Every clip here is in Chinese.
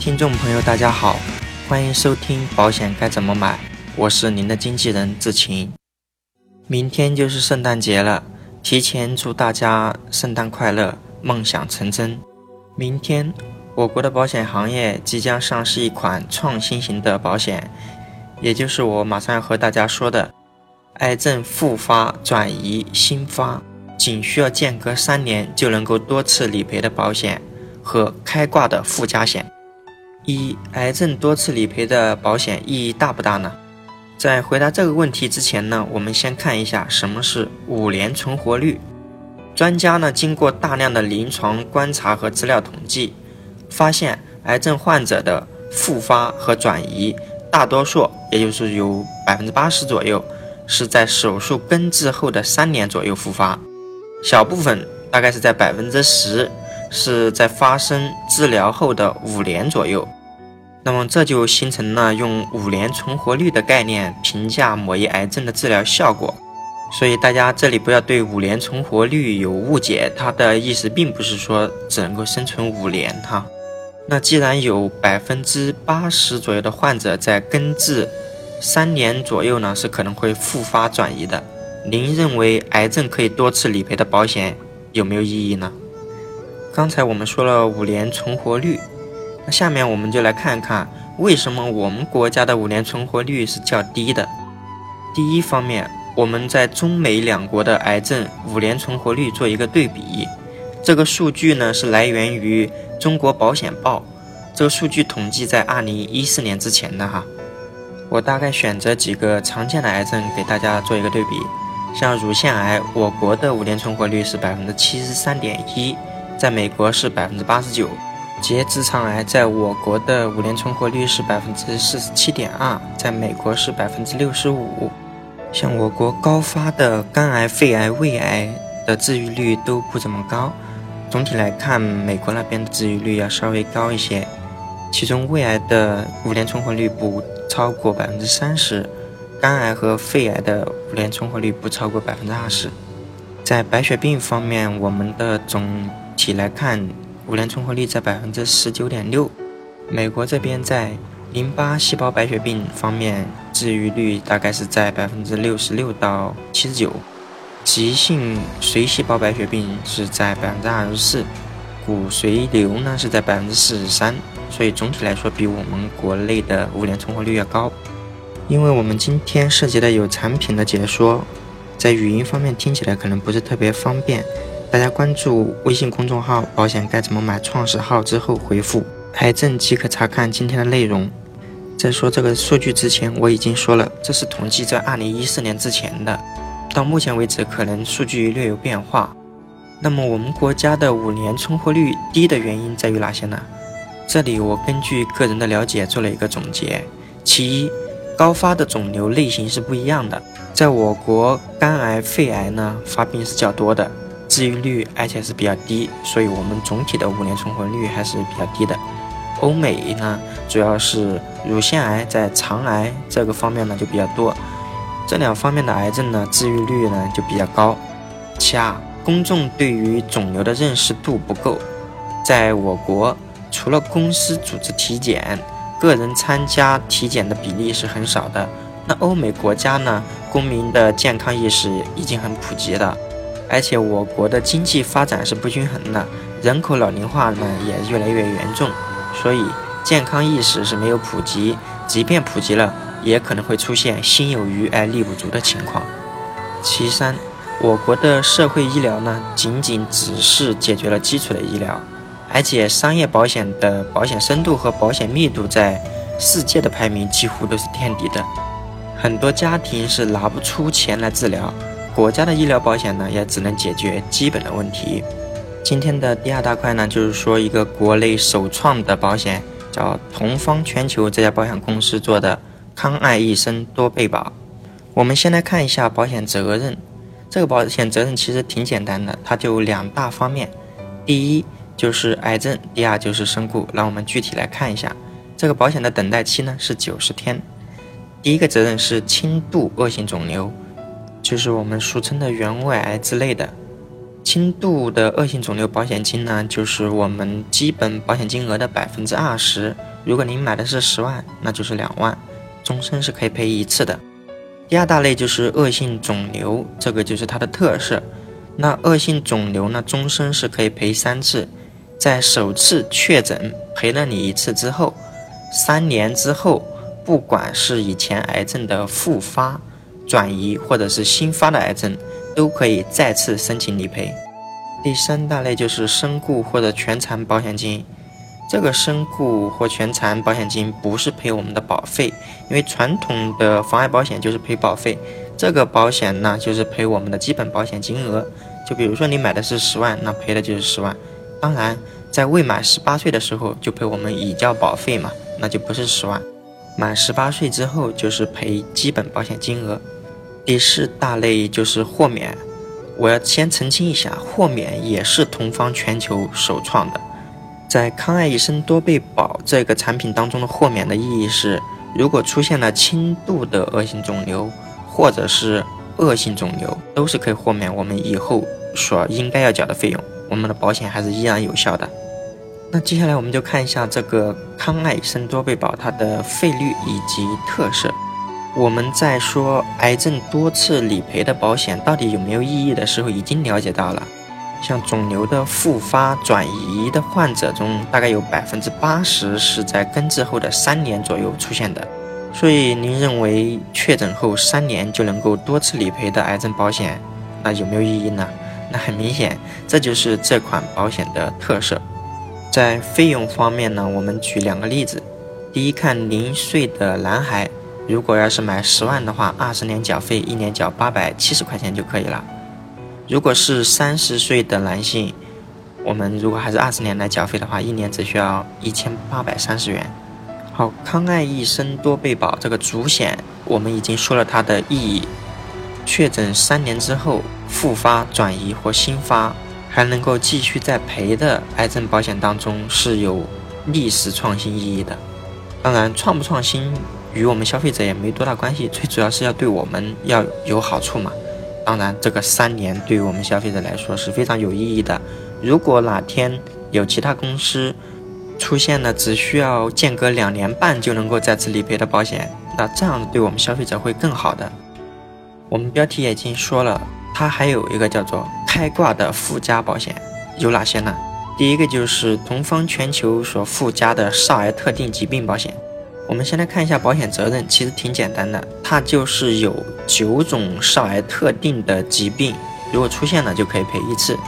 听众朋友，大家好，欢迎收听保险该怎么买，我是您的经纪人志晴。明天就是圣诞节了，提前祝大家圣诞快乐，梦想成真。明天，我国的保险行业即将上市一款创新型的保险，也就是我马上要和大家说的，癌症复发、转移、新发，仅需要间隔三年就能够多次理赔的保险和开挂的附加险。一、癌症多次理赔的保险意义大不大呢？在回答这个问题之前呢，我们先看一下什么是五年存活率。专家呢经过大量的临床观察和资料统计，发现癌症患者的复发和转移，大多数也就是有百分之八十左右是在手术根治后的三年左右复发，小部分大概是在百分之十是在发生治疗后的五年左右。那么这就形成了用五年存活率的概念评价某一癌症的治疗效果，所以大家这里不要对五年存活率有误解，它的意思并不是说只能够生存五年哈。那既然有百分之八十左右的患者在根治三年左右呢，是可能会复发转移的，您认为癌症可以多次理赔的保险有没有意义呢？刚才我们说了五年存活率。那下面我们就来看看为什么我们国家的五年存活率是较低的。第一方面，我们在中美两国的癌症五年存活率做一个对比。这个数据呢是来源于《中国保险报》，这个数据统计在二零一四年之前的哈。我大概选择几个常见的癌症给大家做一个对比。像乳腺癌，我国的五年存活率是百分之七十三点一，在美国是百分之八十九。结直肠癌在我国的五年存活率是百分之四十七点二，在美国是百分之六十五。像我国高发的肝癌、肺癌、胃癌的治愈率都不怎么高。总体来看，美国那边的治愈率要稍微高一些。其中胃癌的五年存活率不超过百分之三十，肝癌和肺癌的五年存活率不超过百分之二十。在白血病方面，我们的总体来看。五年存活率在百分之十九点六，美国这边在淋巴细胞白血病方面治愈率大概是在百分之六十六到七十九，急性髓细胞白血病是在百分之二十四，骨髓瘤呢是在百分之四十三，所以总体来说比我们国内的五年存活率要高。因为我们今天涉及的有产品的解说，在语音方面听起来可能不是特别方便。大家关注微信公众号“保险该怎么买”创始号之后回复“癌症”即可查看今天的内容。在说这个数据之前，我已经说了，这是统计在二零一四年之前的，到目前为止可能数据略有变化。那么我们国家的五年存活率低的原因在于哪些呢？这里我根据个人的了解做了一个总结。其一，高发的肿瘤类型是不一样的，在我国肝癌、肺癌呢发病是较多的。治愈率而且是比较低，所以我们总体的五年存活率还是比较低的。欧美呢，主要是乳腺癌在肠癌这个方面呢就比较多，这两方面的癌症呢治愈率呢就比较高。其二，公众对于肿瘤的认识度不够，在我国除了公司组织体检，个人参加体检的比例是很少的。那欧美国家呢，公民的健康意识已经很普及了。而且我国的经济发展是不均衡的，人口老龄化呢也越来越严重，所以健康意识是没有普及，即便普及了，也可能会出现心有余而力不足的情况。其三，我国的社会医疗呢，仅仅只是解决了基础的医疗，而且商业保险的保险深度和保险密度在世界的排名几乎都是垫底的，很多家庭是拿不出钱来治疗。国家的医疗保险呢，也只能解决基本的问题。今天的第二大块呢，就是说一个国内首创的保险，叫同方全球这家保险公司做的康爱一生多倍保。我们先来看一下保险责任。这个保险责任其实挺简单的，它就两大方面，第一就是癌症，第二就是身故。让我们具体来看一下，这个保险的等待期呢是九十天。第一个责任是轻度恶性肿瘤。就是我们俗称的原位癌之类的，轻度的恶性肿瘤保险金呢，就是我们基本保险金额的百分之二十。如果您买的是十万，那就是两万，终身是可以赔一次的。第二大类就是恶性肿瘤，这个就是它的特色。那恶性肿瘤呢，终身是可以赔三次，在首次确诊赔了你一次之后，三年之后，不管是以前癌症的复发、转移或者是新发的癌症。都可以再次申请理赔。第三大类就是身故或者全残保险金，这个身故或全残保险金不是赔我们的保费，因为传统的防癌保险就是赔保费，这个保险呢就是赔我们的基本保险金额。就比如说你买的是十万，那赔的就是十万。当然，在未满十八岁的时候就赔我们已交保费嘛，那就不是十万。满十八岁之后就是赔基本保险金额。第四大类就是豁免，我要先澄清一下，豁免也是同方全球首创的。在康爱一生多倍保这个产品当中的豁免的意义是，如果出现了轻度的恶性肿瘤或者是恶性肿瘤，都是可以豁免我们以后所应该要缴的费用，我们的保险还是依然有效的。那接下来我们就看一下这个康爱一生多倍保它的费率以及特色。我们在说癌症多次理赔的保险到底有没有意义的时候，已经了解到了，像肿瘤的复发转移的患者中，大概有百分之八十是在根治后的三年左右出现的。所以，您认为确诊后三年就能够多次理赔的癌症保险，那有没有意义呢？那很明显，这就是这款保险的特色。在费用方面呢，我们举两个例子。第一，看零岁的男孩。如果要是买十万的话，二十年缴费，一年缴八百七十块钱就可以了。如果是三十岁的男性，我们如果还是二十年来缴费的话，一年只需要一千八百三十元。好，康爱一生多倍保这个主险，我们已经说了它的意义。确诊三年之后复发、转移或新发，还能够继续再赔的癌症保险当中是有历史创新意义的。当然，创不创新？与我们消费者也没多大关系，最主要是要对我们要有好处嘛。当然，这个三年对于我们消费者来说是非常有意义的。如果哪天有其他公司出现了只需要间隔两年半就能够再次理赔的保险，那这样对我们消费者会更好的。我们标题也已经说了，它还有一个叫做开挂的附加保险，有哪些呢？第一个就是同方全球所附加的少儿特定疾病保险。我们先来看一下保险责任，其实挺简单的，它就是有九种少儿特定的疾病，如果出现了就可以赔一次，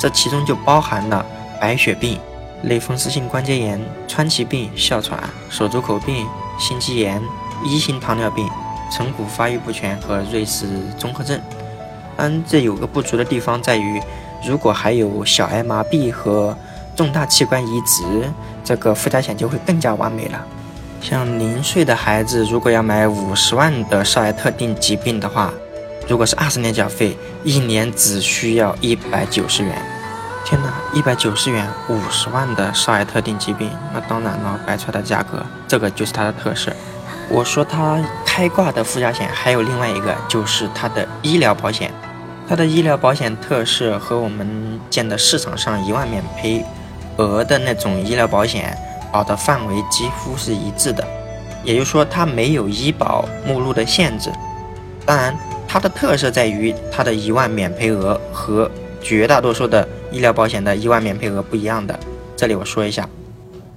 这其中就包含了白血病、类风湿性关节炎、川崎病、哮喘、手足口病、心肌炎、一型糖尿病、成骨发育不全和瑞士综合症。嗯，这有个不足的地方在于，如果还有小儿麻痹和重大器官移植，这个附加险就会更加完美了。像零岁的孩子，如果要买五十万的少儿特定疾病的话，如果是二十年缴费，一年只需要一百九十元。天哪，一百九十元五十万的少儿特定疾病，那当然了，白出来的价格，这个就是它的特色。我说它开挂的附加险还有另外一个，就是它的医疗保险。它的医疗保险特色和我们见的市场上一万免赔额的那种医疗保险。保的范围几乎是一致的，也就是说它没有医保目录的限制。当然，它的特色在于它的一万免赔额和绝大多数的医疗保险的一万免赔额不一样的。这里我说一下，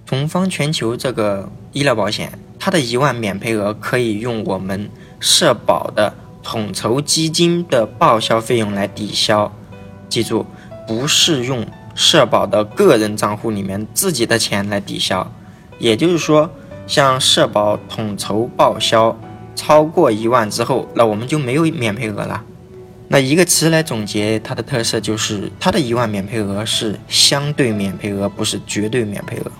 同方全球这个医疗保险，它的一万免赔额可以用我们社保的统筹基金的报销费用来抵消。记住，不是用。社保的个人账户里面自己的钱来抵消，也就是说，像社保统筹报销超过一万之后，那我们就没有免赔额了。那一个词来总结它的特色，就是它的一万免赔额是相对免赔额，不是绝对免赔额。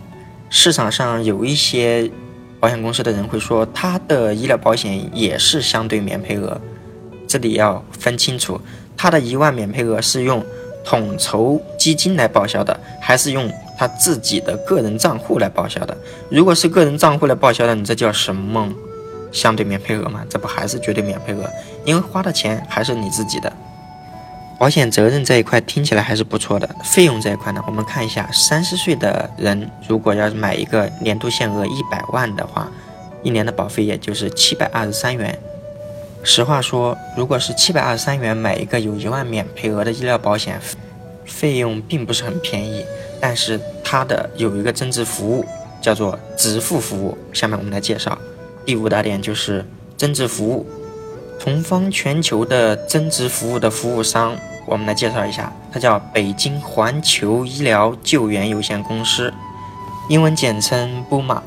市场上有一些保险公司的人会说，他的医疗保险也是相对免赔额，这里要分清楚，他的一万免赔额是用。统筹基金来报销的，还是用他自己的个人账户来报销的？如果是个人账户来报销的，你这叫什么相对免赔额吗？这不还是绝对免赔额？因为花的钱还是你自己的。保险责任这一块听起来还是不错的。费用这一块呢，我们看一下，三十岁的人如果要是买一个年度限额一百万的话，一年的保费也就是七百二十三元。实话说，如果是七百二十三元买一个有一万免赔额的医疗保险，费用并不是很便宜。但是它的有一个增值服务，叫做直付服务。下面我们来介绍第五大点，就是增值服务。同方全球的增值服务的服务商，我们来介绍一下，它叫北京环球医疗救援有限公司，英文简称 BUMA，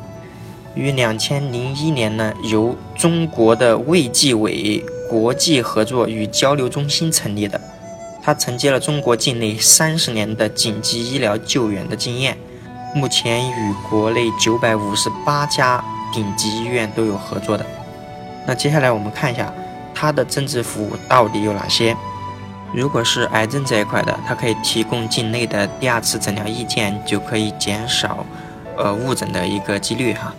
于两千零一年呢，由中国的卫计委国际合作与交流中心成立的。它承接了中国境内三十年的紧急医疗救援的经验，目前与国内九百五十八家顶级医院都有合作的。那接下来我们看一下它的增值服务到底有哪些。如果是癌症这一块的，它可以提供境内的第二次诊疗意见，就可以减少呃误诊的一个几率哈。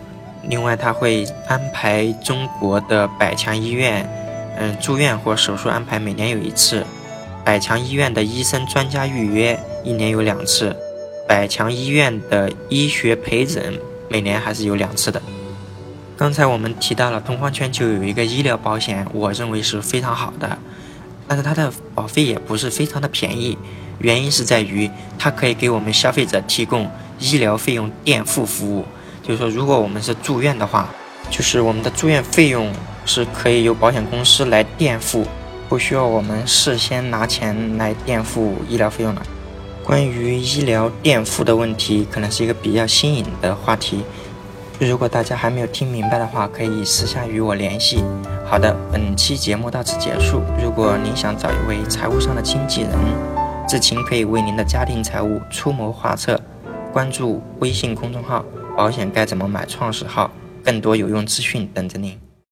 另外，他会安排中国的百强医院，嗯，住院或手术安排每年有一次。百强医院的医生专家预约一年有两次，百强医院的医学陪诊每年还是有两次的。刚才我们提到了同方全球有一个医疗保险，我认为是非常好的，但是它的保费也不是非常的便宜，原因是在于它可以给我们消费者提供医疗费用垫付服务，就是说如果我们是住院的话，就是我们的住院费用是可以由保险公司来垫付。不需要我们事先拿钱来垫付医疗费用了。关于医疗垫付的问题，可能是一个比较新颖的话题。如果大家还没有听明白的话，可以私下与我联系。好的，本期节目到此结束。如果您想找一位财务上的经纪人，志勤可以为您的家庭财务出谋划策。关注微信公众号“保险该怎么买”创始号，更多有用资讯等着您。